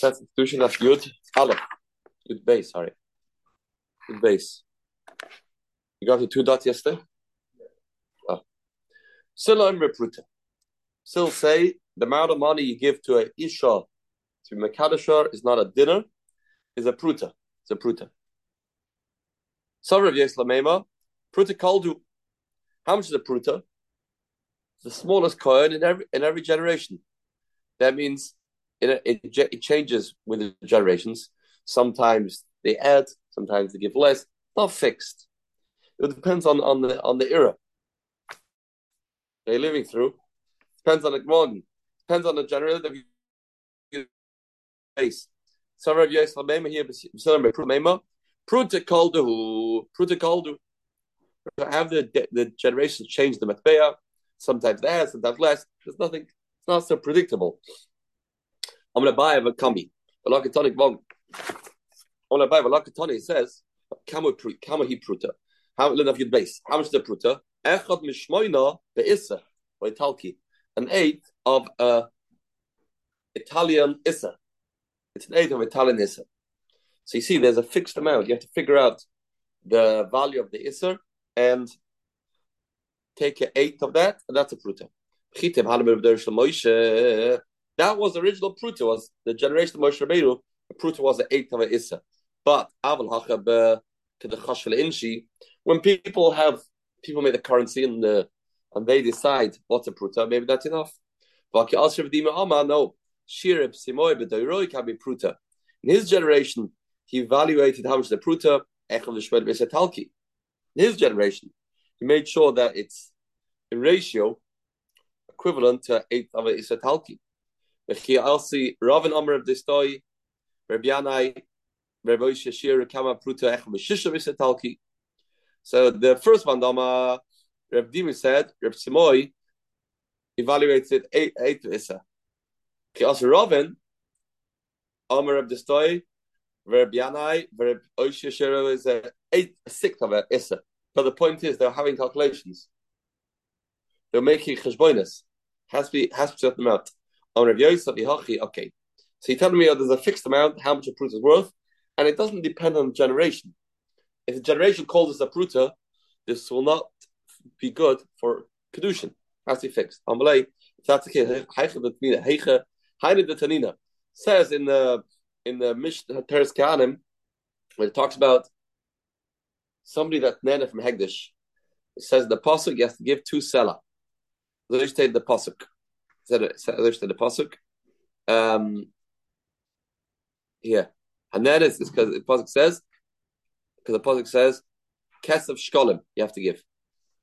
That's Kedushin, that's Yud, Aleph. Yud base, sorry. Yud base. You got the two dots yesterday? Oh. Silam Repruta. Still say the amount of money you give to a Isha to Mekadashar is not a dinner, is a pruta. It's a pruta. Sorry, Yeslamema, pruta kaldu. How much is a pruta? the smallest coin in every in every generation. That means it, it, it changes with the generations. Sometimes they add, sometimes they give less. Not fixed. It depends on, on the on the era they're living through. Depends on the one. Depends on the generation base. So Rav Yosef Mema here. Have the the generations change the matbeya? Sometimes less, sometimes less. There's nothing. It's not so predictable. I'm going to buy a kami. A vong. I'm going to buy a lakatonic. It says he pruta. How much your base? How much is the pruta? Echad mishmoina beisa by talki. An eighth of a Italian issa. It's an eighth of Italian issa. So you see, there's a fixed amount. You have to figure out the value of the isser and take an eighth of that, and that's a pruta. That was the original pruta, was the generation of Moshe Rabbeinu, pruta was the eighth of issa. But uh, Inshi when people have people make the currency and the and they decide what's a pruta, maybe that's enough. No, Shirib Simoy B'Doiroi can be pruta. In his generation, he evaluated how much the pruta Echav In his generation, he made sure that it's in ratio equivalent to eighth of a isatalki. Omer of this toy, Rabbi Kama Pruta. So the first one, Dama, Rabbi Dimi said, Rabbi Simoy evaluates it eight eight isa. Ki Omer of this toy, Rabbi Yanai, Rabbi is a sixth of a isa. But the point is, they're having calculations. They're making cheshbonis. Has to be has to be certain amount. Okay. So you're telling me oh, there's a fixed amount how much a pruta is worth, and it doesn't depend on generation. If the generation calls us a pruta, this will not be good for kedushin. Has to be fixed. Amalei, if that's the case, Heiche says in the in the Mishnah Teres Kahanim, when it talks about somebody that nana from Hegdish, it says the pasuk has to give two selah. Understand the pasuk. Understand the pasuk. Um, yeah, and then it's because the pasuk says because the pasuk says kes of shkolim you have to give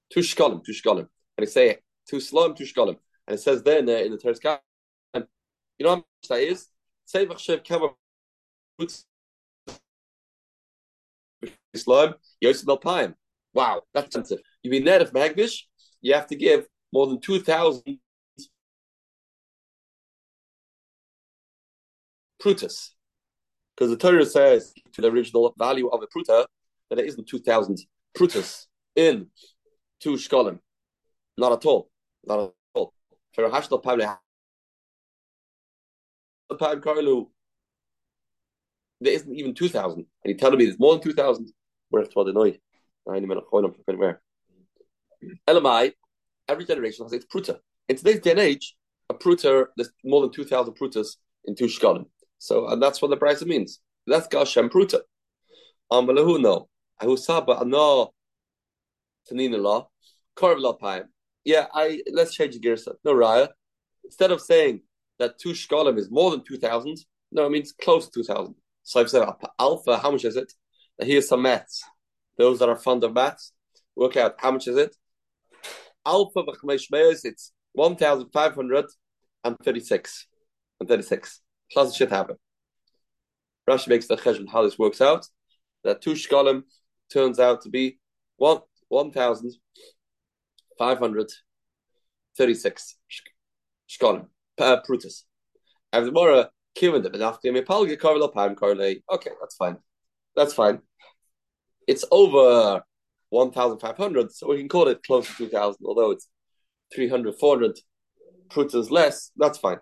two shkolim, two shkolim, and they say two slom, two shkolim, and it says there in the in the you know how much that is? Say v'chshev kama slom yosef. Wow, that's expensive. You mean net of Magdish, you have to give more than 2,000 prutas. Because the Torah says to the original value of a pruta that there isn't 2,000 prutas in two shkolim. Not at all. Not at all. There isn't even 2,000. And you tell me there's more than 2,000. We're to the night. Elamai, every generation has its pruta. In today's day and age, a pruta, there's more than 2,000 prutas in two shkalim. So, and that's what the price means. That's Gashem pruta. Amalahu no. Ahusaba ano tanina law. Korv paim. Yeah, I let's change the gears. No raya. Instead of saying that two shkalim is more than 2,000, no, it means close to 2,000. So I've said alpha, how much is it? Here's some maths. Those that are fond of maths, work out how much is it? Alpha it's 1,536 and 36. Plus shit happen. Rashi makes the cheshbon how this works out. That two shkalim turns out to be one 1,536 shkalim per uh, prutus. And the more given the benafti mipalga karvel pam karle. Okay, that's fine. That's fine. It's over 1,500, so we can call it close to 2,000, although it's 300, 400 prutas less, that's fine.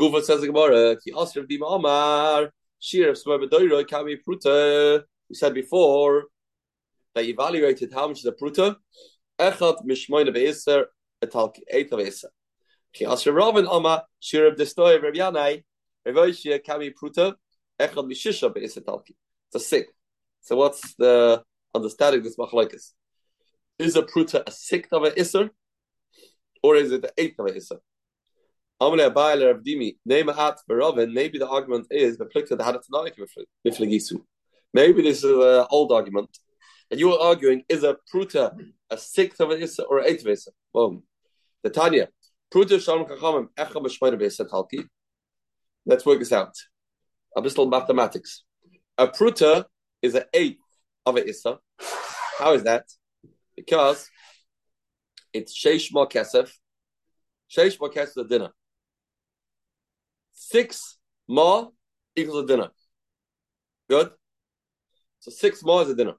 Gufa says the Gemara, Ki Dima Smabadoiro, Kami Pruta. We said before that you evaluated how much is a Pruta. Echad Eiser. Ki Revoishia, Kami Pruta, Echad Mishisha Talki. It's a sick. So what's the understanding of this machlokes? Is a pruta a sixth of an isser, or is it the eighth of an isser? Maybe the argument is. Maybe this is an old argument. And you are arguing, is a pruta a sixth of an issa or an eighth of an issa? Boom. The Tanya, pruta shalom kachamim, echa b'shmeir b'issa talki. Let's work this out. A little mathematics. A pruta is an eighth of an issa. How is that? Because it's sheish ma kesef. Sheish ma kesef a dinner. Six ma equals a dinner. Good? So six ma is a dinner.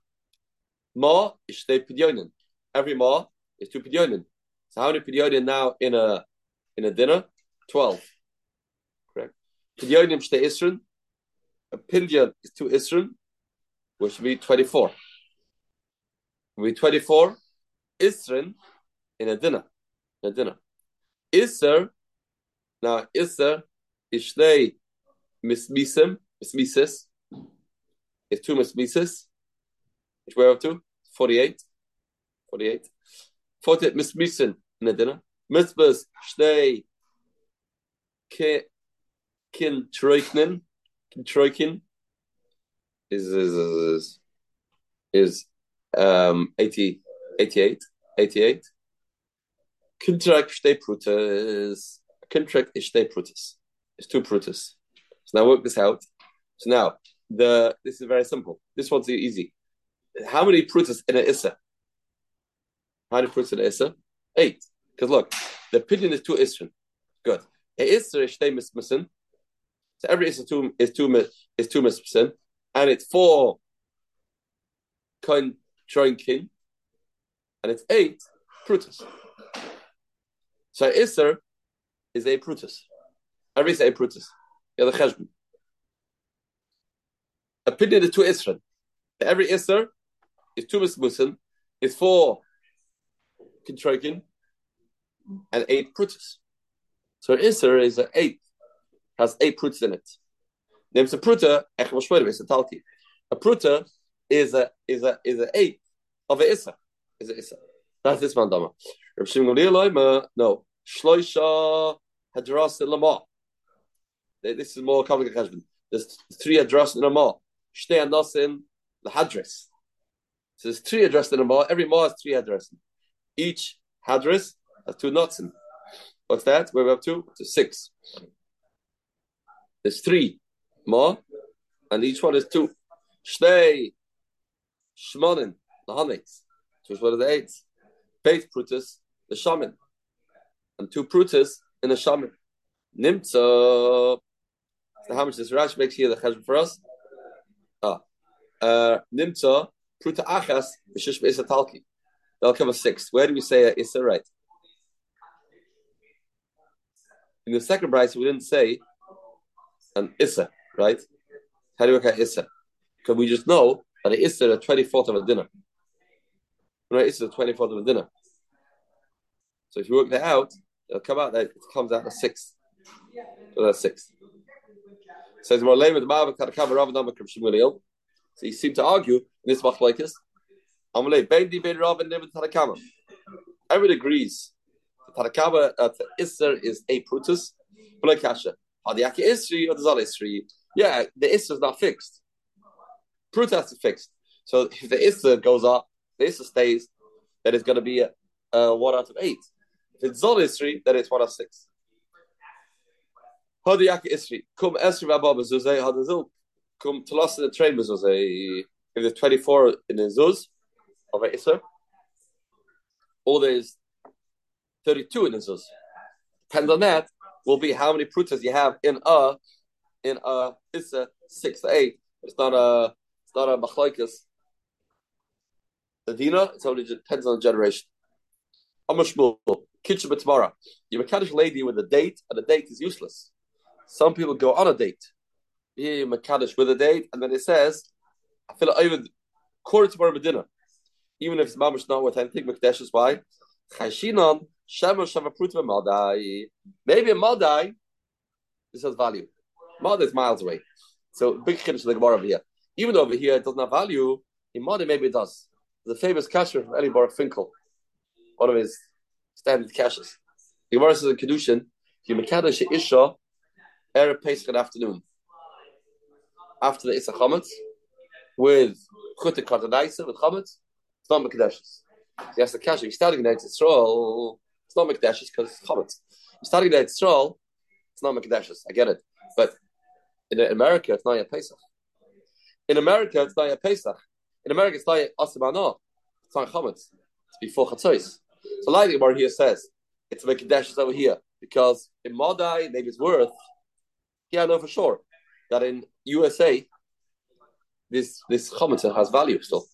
Ma is shtei pidyonin. Every ma is two pidyonin. So how many pidyonin now in a in a dinner? Twelve. Correct. Pidyonim shtei isrin. A pidyon is two isrin, which would be twenty-four. Would be twenty-four isrin in a dinner. In a dinner. Isser now Isser Ishnei mismisim, mismisis. It's two mismisis. Which we're up to? 48. 48. 48 mismisin in a dinner. Mitzvahs, shnei kin troiknin, kin troikin is, is, is, is um, 80, 88. 88. Contract shtei prutas. Contract is shtei prutas. It's two prutas. So now work this out. So now the this is very simple. This one's easy. How many prutas in an issa? How many prutas in an issa? Eight. Because look, the opinion is two isrin. Good. A issa is shtei. So every issa two is two is two mismisin, and it's four king, and it's eight prutas. So issa is a prutas. Every say prutas. Yeah, the cheshbon. Opinion is two isra. Every isra is two muslim. Is four kintroikin and eight prutas. So isra is an eight. Has eight prutas in it. Names a pruta is a talki. A pruta is a is a is a eight of a isra. Is a isra. That's this man dama. No. Shloisha hadras lama. This is more complicated. There's three addresses in a mall. Shtei anosim, the hadress. So there's three addresses in a mall. Every mall has three addresses. Each hadress has two knots in. What's that? We're up to? To six. There's three more, and each one is two. Shtei shmonin, the honey's. So which one are the eight? Beit prutas, the shaman. And two prutas in the shaman. Nimtza so how much does Rash makes here the cheshbon for us? Ah, uh, nimtza pruta achas b'shish be'isa talki. That'll come a six. Where do we say issa right? In the second price, we didn't say an issa, right? How do we work out issa? Because we just know that an issa is a twenty fourth of a dinner. Right, issa is a twenty fourth of a dinner. So if you work that out, it'll come out that it comes out a six. So that's six. Says more lame with Ma'av Karakav Rav Namak Shmuel. So he seemed to argue in this machlokes. Amalei Bendi Ben Rav and Nimit Tarakama. Everyone agrees that Tarakama uh, Isser is a Prutus, but like Kasha. Hadiyaki Isri or the Zal Isri. Yeah, the Isser is not fixed. Prutas is fixed. So if the Isser goes up, the Isser stays, then it's going to be a, a 1 out of 8. If it's Zal Isri, then it's 1 out of 6. Hadiyaka Isri, come Esri Ababa Zuze Hadazil, come Talas in the train with Zuze. If there's 24 in the Zuz of Isra, or there's 32 in the Zuz. Depends on that, will be how many prutas you have in a, in a Isra, six to eight. It's not a, it's not a machlaikas. Adina, it only depends on the generation. Amashmul, kitchen tomorrow. You're a Kaddish lady with a date, and the date is useless. Some people go on a date, be Makadish with a date, and then it says, I feel like even quarter tomorrow dinner, even if it's mamash not with anything, Makdesh is why. Maybe a Madai, this has value. Madai is miles away. So big chiddush the Gemara over here. Even though over here it doesn't have value, in Madai maybe it does. The famous kasher from Eli Baruch Finkel, one of his standard kashes. The Gemara says in Kedushin, you Mekadosh Isha, Erev Pesach afternoon. After the Issa Chametz, with Chute Kartadaisa, with Chametz, it's not Mekadeshes. Yes, the kasher, you're starting Yisrael, it's not Mekadeshes because it's Chametz. You're starting the Yisrael, it's not Mekadeshes. I get it. But in America, it's not yet Pesach. In America, it's not yet Pesach. In America, it's not yet Asimano. It's not Chametz. It's before Chatzos. So, like the Gemara here says, it's Mekadeshes over here because in Madai, maybe it's worth. Yeah, know for sure that in USA, this this chametz has value still. So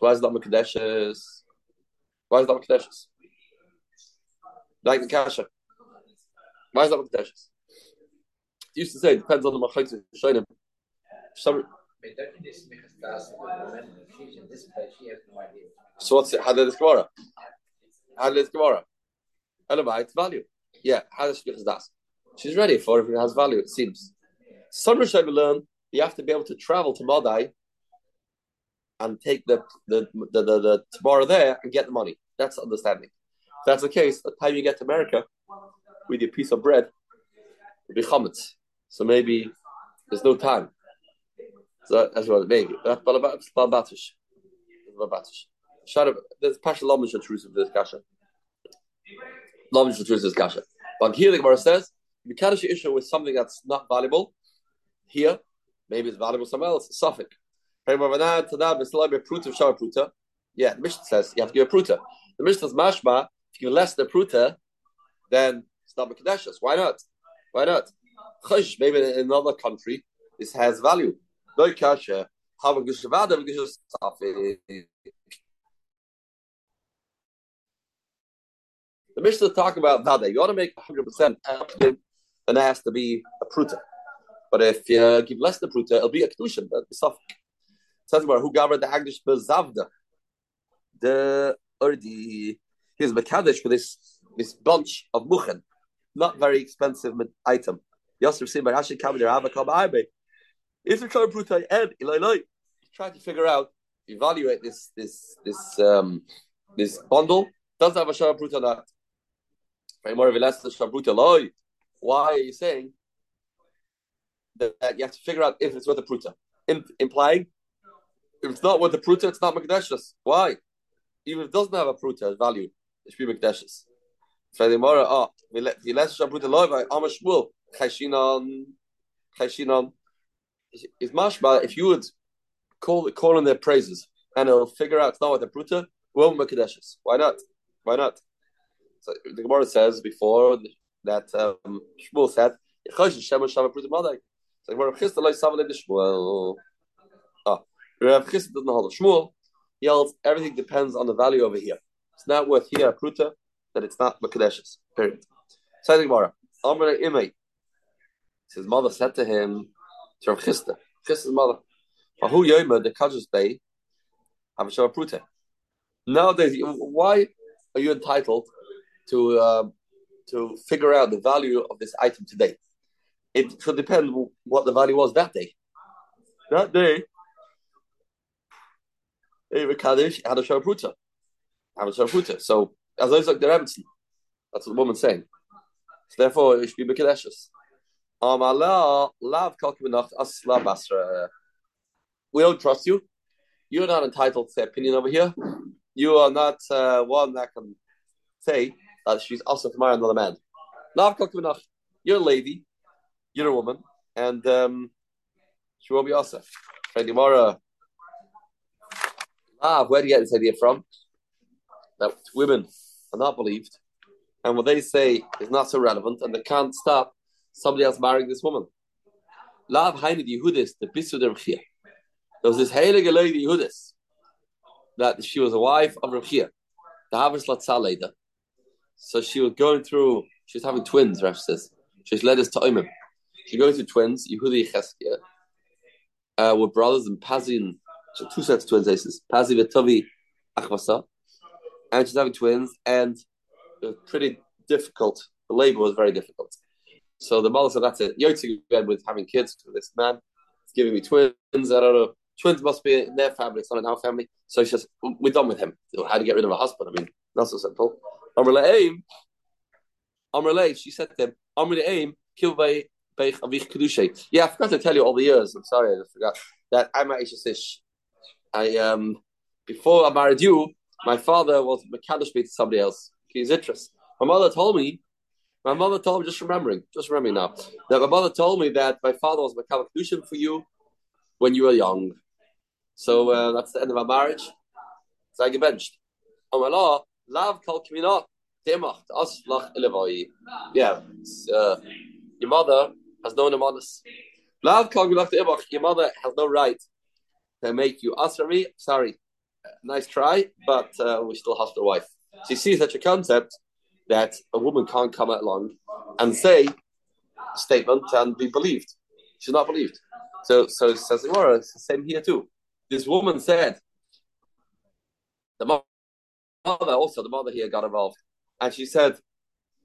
why is that not Mekadeshes? Why is that not Mekadeshes? Like the kasha. Why is that Mekadeshes? used to say it depends on the machlekes shaynim. Some. So what's it? How did this Gemara? How did this Gemara? Elamite value. Yeah, how does she das? She's ready for it if it has value. It seems. Some Rishonim learn you have to be able to travel to Madai and take the the, the the the tomorrow there and get the money. That's understanding. If that's the case, the time you get to America with your piece of bread, will be chametz. So maybe there's no time. So that's what maybe. That's balabatish. Balabatish. There's pasha lomish truth of this kasha. Lomish truth of this kasha. But here the Gemara says, the kaddish issue with something that's not valuable. Here, maybe it's valuable somewhere else. Suffolk. Yeah, the Mishnah says you have to give a pruta. The Mishnah says mashma. If you give less than pruta, then it's not mekadeshes. Why not? Why not? Maybe in another country, this has value. No kasha. Have a. The Mishnah talk about Vada. You want to make 100%, then it has to be a pruta. But if you give less than pruta, it'll be a kedushin, but it's soft. Says about who governed the Agdish bezavda. The the here's Mekadesh for this this bunch of muchen, not very expensive item. Yosef said by Rashi Rava Kabbalah Is it pruta and Ilai Trying to figure out, evaluate this this this um this bundle. Does that have a shara pruta or not? Why are you saying that, that, you have to figure out if it's worth a pruta? In, implying if it's not worth a pruta, it's not Makdashas. Why? Even if it doesn't have a pruta value, it should be Makdashas. Furthermore, oh, ah, Vilas Shabruta Loiva, Amashmul, Chayshinon, Chayshinon. It's mashma if you would call call in their praises and it'll figure out it's not what the pruta, Makdashas. Why not? Why not? So the Gemara says before that um, Shmuel said, So Rav Chisda loy savalei the Shmuel. Ah, Rav Chisda doesn't hold Shmuel yells, everything depends on the value over here. It's not worth here pruta, that it's not Makadeshes. Period. So the Gemara, Amr Imay. His mother said to him, to Rav Chisda, Chisda's mother, Ahu Yoma, the Kajas Bay, have a show of pruta. Nowadays, why are you entitled to uh, to figure out the value of this item today. It should depend what the value was that day. That day, Eva Kaddish had a sharpruta. Had a sharpruta. So, as I like the that's what the woman's saying. So therefore, it should be Mekadeshus. We don't trust you. You're not entitled to opinion over here. You are not uh, one that can say that she's also from another man. You're a lady, you're a woman, and um, she will be also. Gemara, ah, where do you get this idea from? That women are not believed, and what they say is not so relevant, and they can't stop somebody else marrying this woman. Lav Hainid Yehudis, the Bisu There was this heilige lady Yehudis that she was a wife of Rechia, the Havas Latzaleda. So she was going through, she was having twins, Rav says. She was led us to Oimim. She goes to twins, Yehudi Cheskia, uh, were brothers and Pazin, so two sets of twins, aces, Pazi Vitovi Achmasa, and she's having twins, and it was pretty difficult. The labor was very difficult. So the mother said, "That's it. Yotzi again with having kids for this man. It's giving me twins. I don't know. Twins must be in their family. It's not in our family. So she says, we're done with him. How to get rid of a husband? I mean, not so simple. Amr aim. Amr She said to him, Amr aim. Kill by yeah, I forgot to tell you all the years. I'm sorry, I forgot that I'm Ish. I um before I married you, my father was mechanic to somebody else. He's interested. My mother told me my mother told me, just remembering, just remembering now, that my mother told me that my father was Makal for you when you were young. So uh, that's the end of our marriage. So I get benched. Oh my law, love kal kminot, demacht, aslach elevoi. Yeah, uh, your mother has no nemanis. Kal kminot demacht, your mother has no right to make you asrami. Sorry, nice try, but uh, we still have the wife. She sees such a concept that a woman can't come along and say a statement and be believed. She's not believed. So, so says Gemara, it's the same here too. This woman said, the mother also, the mother here got involved, and she said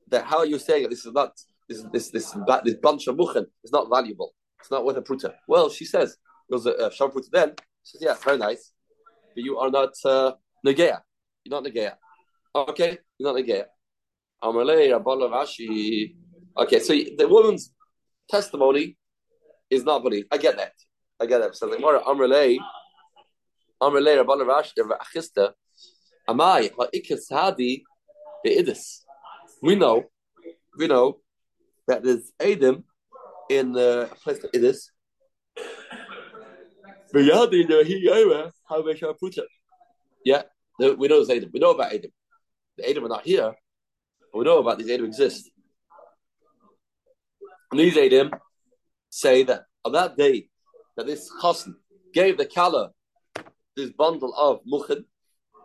that how are you saying? This is not this this this this bunch of muchen is not valuable. It's not worth a pruta. Well, she says it was a, a sham pruta then. She says, yeah, very nice, but you are not uh, negea. You're not negea. Okay, you're not negea. Okay, so the woman's testimony is not believed. I get that. I get that. So the Gemara Amrele, Amrele Rabban Rashi Achista, Amai Ha'ikasadi Be'idis. We know, we know that there's Adam in uh, a place like Idis. Yeah, we know there's Adam. We know about Adam. The Adam are not here, we know about these Edom exist. And these Edom say that on that day that this chassan gave the Kala this bundle of muchin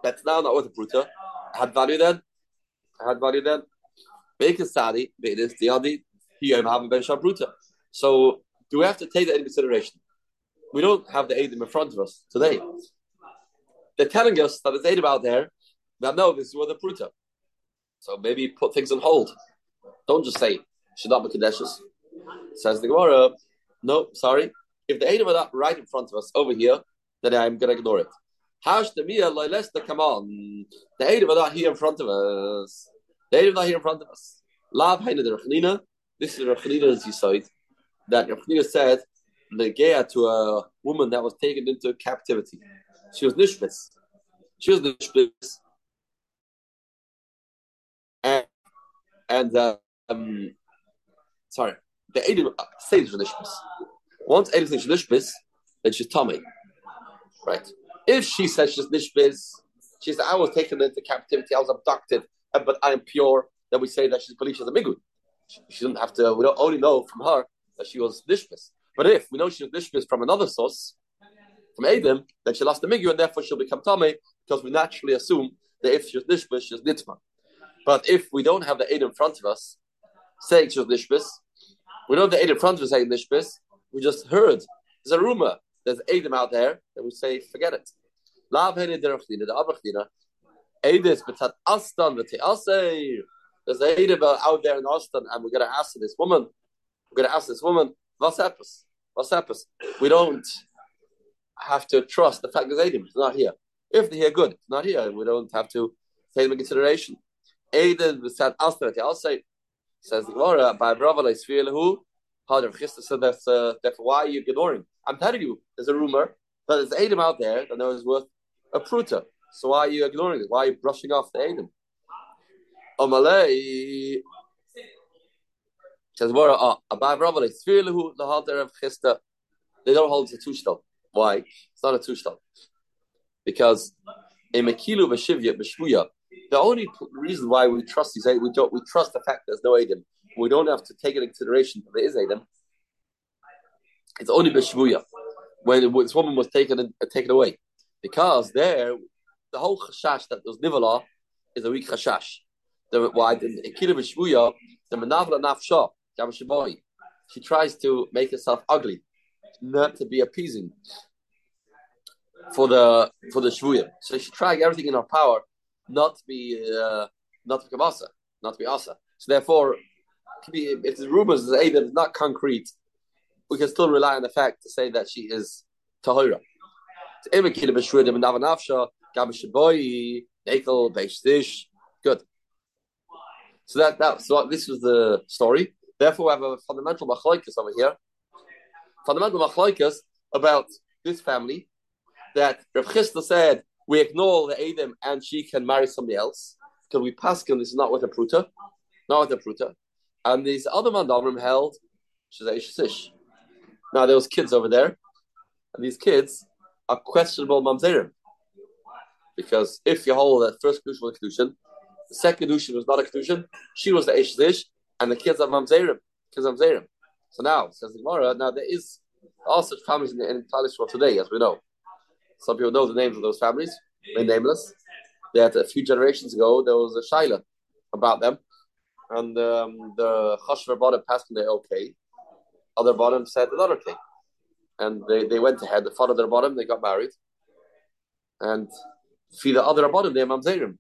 that's now not worth a bruta had value then had value then Sadi the ben bruta. So do we have to take that into consideration? We don't have the Edom in front of us today. They're telling us that there's Edom out there that no, this is worth the bruta. So maybe put things on hold. Don't just say should not be kadeshes. Says the Gemara. No, sorry. If the Edom are not right in front of us over here, then I'm to ignore it. Hash the Mia Loilesta, come on. The Edom are not here in front of us. The are not here in front of us. Lav Haina the Rechnina. This is Rechnina's decide that Rechnina said Legea to a woman that was taken into captivity. She was Nishbis. She was Nishbis and, and um, sorry, the Eidim say the Nishbis. Once Eidim says Nishbis, then she's Tommy, right? If she says she's Nishbis, she said, I was taken into captivity, I was abducted, uh, but I am pure, then we say that she's believed she's a Migun. She, she didn't have to, we don't only know from her that she was Nishbis. But if we know she was Nishbis from another source, from Adam, then she lost the Migu, and therefore she'll become Tommy, because we naturally assume that if she's Nishbis, she's Nitma. But if we don't have the aid in front of us, saying Shul Nishbis, we have the aid in front of us saying Nishbis, we just heard. There's a rumor, there's Adam out there, then we say, forget it. Lav Hene Derachdina, the Abrachdina, Edis, but Astan, the Teasei. There's a Adam out there in Astan, and we're going to ask this woman, we're going to ask this woman, what's happens? What's happens? We don't have to trust the fact that Adam is not here. If they're here, good. It's not here. We don't have to take them into consideration. Aiden said Asperity. I'll say says the Gemara by Bravala Sfilahu. How the Chisda said that's uh, that's why you're ignoring. I'm telling you, there's a rumor that there's Adam out there that knows worth a pruta. So why are you ignoring it? Why are you brushing off the Adam? Amalei says Gemara. Uh, by Bravala Sfilahu the halter of Chisda. They don't hold two shtal. Why? It's not a two shtal because a mekilu b'shivya b'shvuya the only reason why we trust these we don't we trust the fact there's no Adam. We don't have to take into consideration that there is Adam. It's only Bishvuya when this woman was taken uh, taken away, because there the whole chashash that was nivala is a weak chashash. The, why the Akira Bishvuya the menavla nafsha gam she tries to make herself ugly, not to be appeasing for the for the shvuyim. So she's trying everything in her power not to be uh, not to become asa, not to be asa. So therefore, be, if the rumors that Adam is not concrete, we can still rely on the fact to say that she is Good. So that that so this was the story. Therefore, we have a fundamental machlokes over here. Fundamental machlokes about this family that Rav Chisda said we ignore the Adam and she can marry somebody else because we pass him this is not with a pruta, not with a pruta. And these other mandamrim held. Now there was kids over there, and these kids are questionable mamzerim. Because if you hold that first kedusha was a kedushin, the second kedushin was not a kedushin, she was the eshish, and the kids are mamzerim, kids are mamzerim. So now says the Gemara. Now there is all such families in, the, in today, as we know. Some people know the names of those families. They're nameless. That a few generations ago there was a shaila about them, and um, the Chashver bottom passed and they okay. Other bottom said another thing, and they, they went ahead. The father their bottom they got married, and for the other bottom they're mamzerim.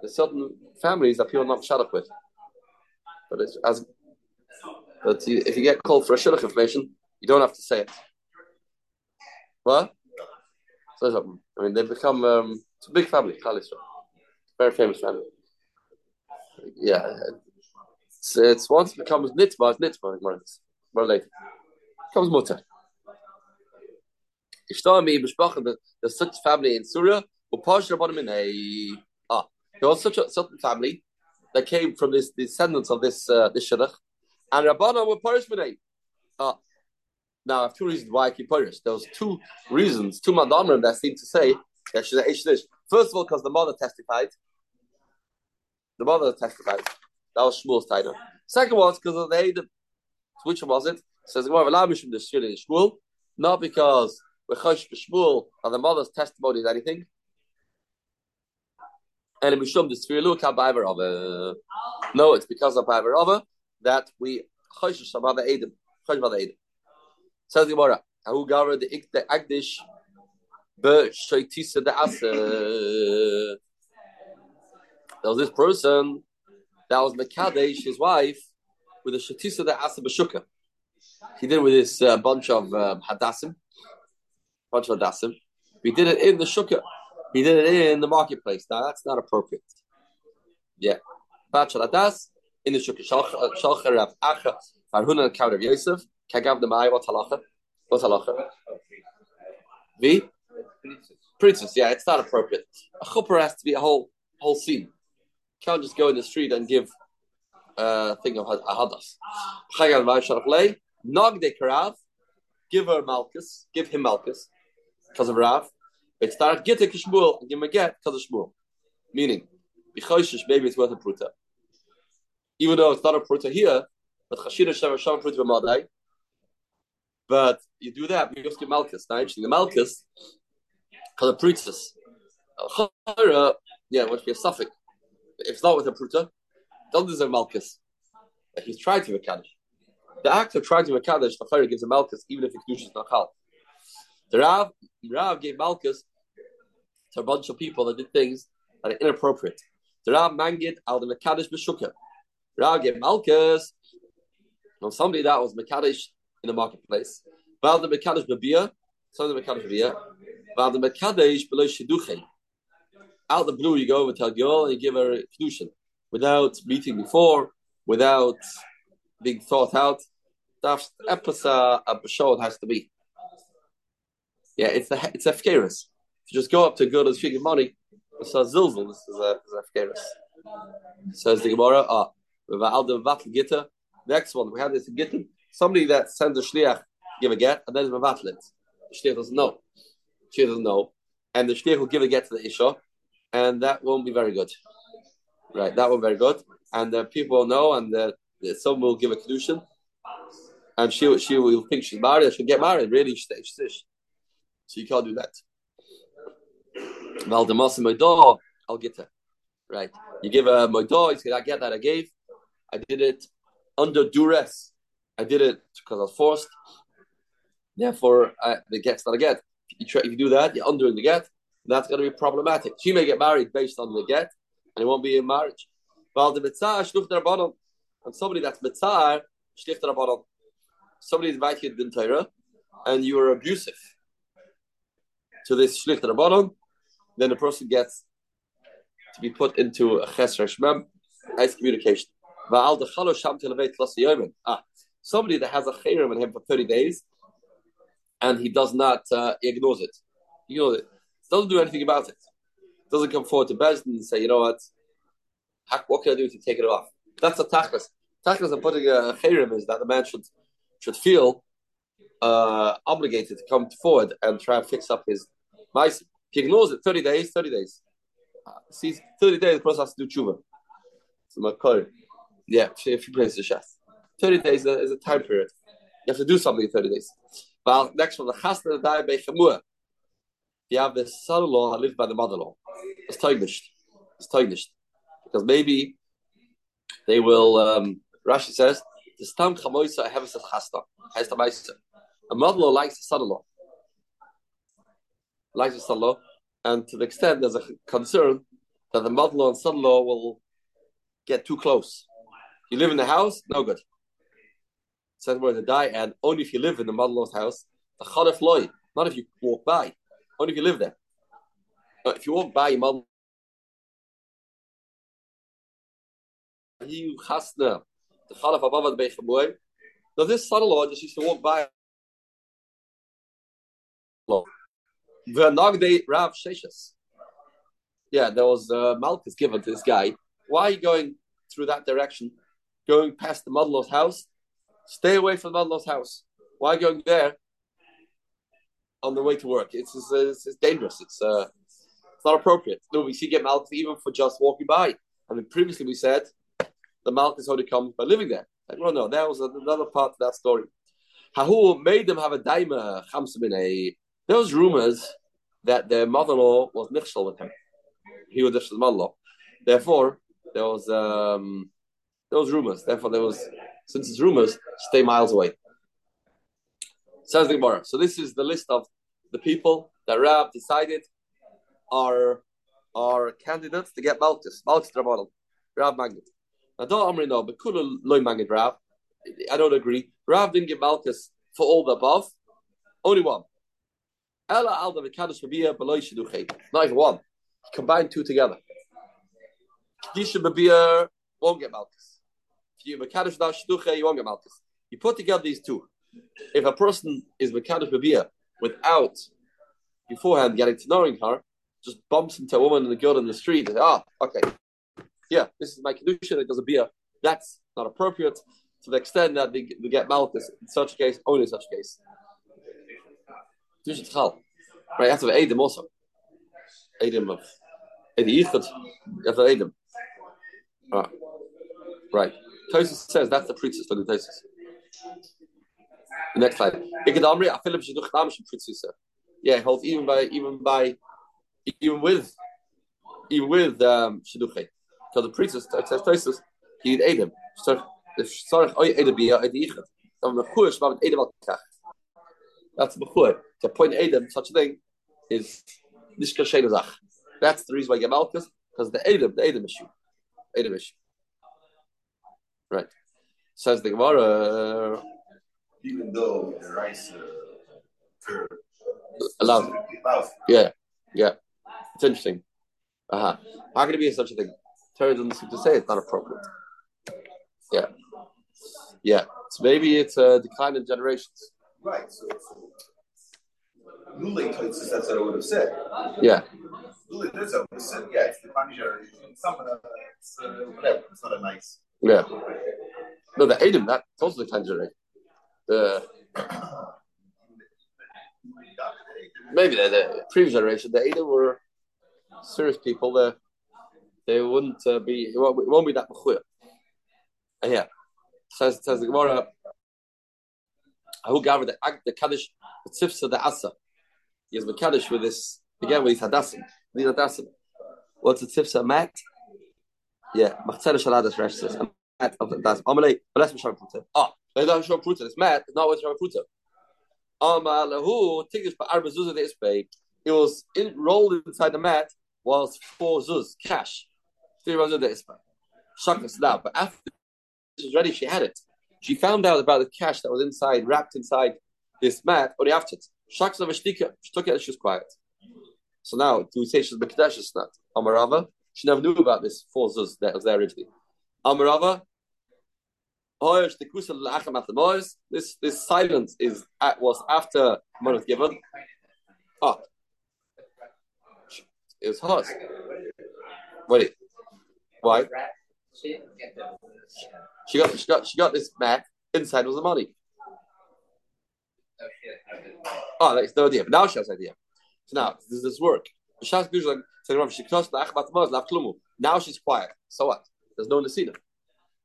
There's certain families that people are not shut up with, but it's as but if you get called for a shidduch information, you don't have to say it. What? So I mean, they've become um, it's a big family, Khalisra. Very famous family. Yeah, it's, it's once it becomes nitba, it's nitba. More later, it becomes mutter. There's such family in Sura. Ah. There was such a certain family that came from this descendants of this uh, this shidduch, and Rabbana were parish Ah, now, I have two reasons why I keep Purish. There was two reasons, two madamrim that seem to say that she's a First of all, because the mother testified. The mother testified. That was Shmuel's title. Second was because of the. Which one was it? says more of the Shmuel, not because we're chosh Shmuel and the mother's testimony is anything. And Mishum the Sfirlu Kabayver No, it's because of Bayver that we chosh some other Adam. Chosh about Adam. Says the Gemara, "Who gathered the ikte agdish de asa?" There was this person that was Mekadesh, his wife, with a de asa b'shuka. He did it with this uh, bunch of um, hadassim, bunch of hadassim. He did it in the shukah. He did it in the marketplace. Now that's not appropriate. Yeah, bachelor hadas in the shukah. Uh, Shalcha Rav Acha Farhuna Kav Yosef. Kagav the Mai, what's halacha? What's halacha? V? Princess, yeah, it's not appropriate. A chuppah has to be a whole whole scene. Can't just go in the street and give a thing of a hadas. Chagav Mai Nog de Karav, give her Malchus, give him Malchus, because of Rav. But start get a Kishmul and give a get because of Shmuel. Meaning, maybe it's worth a pruta. Even though it's not a pruta here, but Chashira Shem Shem Pruta B'Madai, but you do that, you just get Malchus. Now, interesting, the Malchus, because of priestess. Yeah, what be a suffix. If it's not with a pruta, doesn't deserve Malchus. He's trying to make Kaddish. The act of trying to make Kaddish, the Chayra gives a Malchus, even if the Kedusha not Chal. The Rav, Rav gave Malchus to a bunch of people that did things that are inappropriate. The Rav mangid al the Mekadesh b'shukah. Rav gave Malchus on somebody that was Mekadesh in the marketplace. Val the Mekadesh Babia, some of the Mekadesh Babia. Val the Mekadesh below Shiduche. Out the blue, you go over to a girl and you give her a Kedushin without meeting before, without being thought out. That's episode of has to be. Yeah, it's a it's a fkeris. If you just go up to a girl and give money, it's a zilzal. This is a, a fkeris. Says the Gemara. Ah, Next one, we have this gittin somebody that sends a shliach give a get, and then it's mevatlet. The shliach doesn't know. She doesn't know, and the shliach will give a get to the isha, and that won't be very good. Right, that won't be very good, and uh, people will know, and uh, some will give a kedushin, and she she will think she's married. She'll get married. Really, she's so you can't do that. Well, the dog, I'll get that. Right, you give a moidah. You say, "I get that. I gave. I did it under duress." I did it because I was forced. Therefore, uh, the get's not a get. If you, try, if you do that, you're undoing the get. That's going to be problematic. She may get married based on the get, and it won't be a marriage. Well, the mitzvah shluch bottom, and somebody that's mitzvah shluch bottom, somebody invited you to Torah, and you were abusive to this shluch bottom, then the person gets to be put into a chesra shmem as communication. Ah, somebody that has a chayrim in him for 30 days and he does not, uh, ignores it. He ignores it. Doesn't do anything about it. Doesn't come forward to Bezdin and say, you know what, what can I do to take it off? That's a tachlis. Tachlis of putting a chayrim is that the man should should feel uh, obligated to come forward and try and fix up his mice. He ignores it 30 days, 30 days. Uh, see, 30 days, the person has to do tshuva. So my yeah, if you praise the chef. 30 days is a time period. You have to do something in 30 days. Well, next one, the chasna die by chamua. You have the son-in-law that lives by the mother-in-law. It's teugnished. It's teugnished. Because maybe they will, um, Rashi says, the stam chamoisa heves chasna. Has the meister. A mother-in-law likes the son-in-law. Likes the son-in-law. And to the extent there's a concern that the mother-in-law and son-in-law will get too close. You live in the house, no good. Said where to die, and only if you live in the mother-in-law's house, the chadaf loy, not if you walk by, only if you live there. But if you walk by your mother, you chasna, the chadaf above the bechamoy. Now this son-in-law just used to walk by. The V'nagdei Rav Sheshes. Yeah, there was uh, Malchus given to this guy. Why are you going through that direction? Going past the mother-in-law's house? Stay away from the mother-in-law's house. Why going there on the way to work? It's, it's, it's dangerous. It's uh, it's not appropriate. No, we see get Malchus even for just walking by. I mean, previously we said the Malchus only comes by living there. Like, well, no, that was another part of that story. Hahu made them have a daima There was rumors that their mother-in-law was nichshel with him. He was nichshel mother-in-law. Therefore, there was um, there was rumors. Therefore, there was since it's rumors, stay miles away. Says the Gemara. So this is the list of the people that Rab decided are are candidates to get Malchus. Malchus Rabbanel. Rab Magnet. I don't agree. Rab didn't get Malchus for all the above. Only one. Ella Alda. Not even one. Combine two together. Won't get Malchus. If you you won't get Malchus. You put together these two. If a person is Mekadosh Babia without beforehand getting to knowing her, just bumps into a woman and a girl in the street and ah, okay. Yeah, this is my Kedusha, it does a beer. That's not appropriate to the extent that they, they get Malchus in such a case, only in such a case. Right, after Adam also. Adam of Edi Yichud, after Adam. Ah, right. Tosis says that's the priestess for the Tosis. Next slide. Yeah, holds even by even by even with even with um Shidduchei. So the priestess says Tosis, he ate him. So the Sarach Oy Edem Bia Ed Yichud. So the Chush Babet Edem Al Kach. That's Bechur. To point Edem, such a thing, is Nishka Sheinazach. That's the reason why Gemalkas, because the Edem, the Edem issue. Edom issue. Right. Says the Gemara. Even though the rice uh, allowed. Yeah, yeah. It's interesting. Uh-huh. How can it be such a thing? Torah doesn't seem to say it's not appropriate. Yeah. Yeah. So maybe it's a decline in generations. Right. So, so that's what I would have said. Yeah. Lule would have said, yeah, it's the generation. Some of the, it's, uh, whatever. It's not a nice. Yeah. No, the Adam, that also the tangerine. The maybe the, the previous generation, the Adam were serious people. The they wouldn't uh, be. It won't, it won't be that mechuyah. Uh, yeah, says says the Gemara. Who gathered the the kaddish the tzifsa the asa. He has kaddish with this again with his hadassim. These hadassim. What's the tzifsa mat? Yeah, machzer shaladas resh says. Mat of das. Amalei, but let's be sure. Ah, They don't show pruta. It's mat. It's not what show pruta. Amalahu tigish ba'arba zuzah de'isbei. It was in, rolled inside the mat whilst four zuz cash. Three zuzah de'isbei. Shakas now, but after it was ready, she had it. She found out about the cash that was inside, wrapped inside this mat, or after it. Shakas of. She took it and she was quiet. So now, do we say she's Bekadesh or not? Amarava, she never knew about this four zuz that was there originally. Amarava, this this silence is at, was after was given. Oh, it was hers. Wait, why? She got she got she got this mat. Inside was the money. Oh, oh that's no idea. But now she has idea. So now does this work? Now she's quiet. So what? There's no Nasina.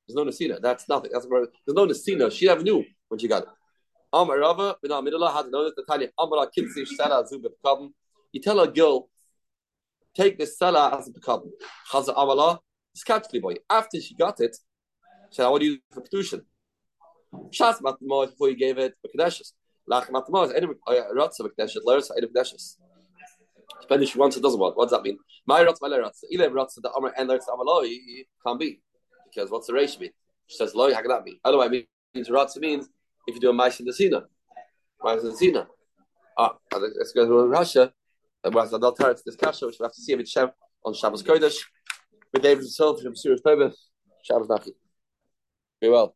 There's no Nasina. That's nothing. That's there's no Nasina. She never knew when she got it. Amar Rava bin Amidullah had to know that the Tanya Amar Kinsi Sala Zubit Kabam. You tell a girl, take this Sala as a Kabam. Chaza Amala, boy. After she got it, she said, I want to use it for Kedushin. Shas Matmah before you gave it for Kedushin. Lach Matmah, Edim Ratsa Kedushin, Laris Edim Kedushin. Depending if she wants or doesn't want. What does that mean? My Ratsa, my Ratsa. Ile Ratsa, the Amar and Laris Amaloi can't be. Because what's the ratio mean? She says, Loi, how can that be? Otherwise, it means Ratsa means if you do a Maish in the Sina. Maish in the Sina. Ah, let's go to Russia. Whereas Adal Teretz, this Kasha, which we have to see if it's Shem on Shabbos Kodesh. With David himself from Sirius Tobeth, Shabbos Nachi. Very well.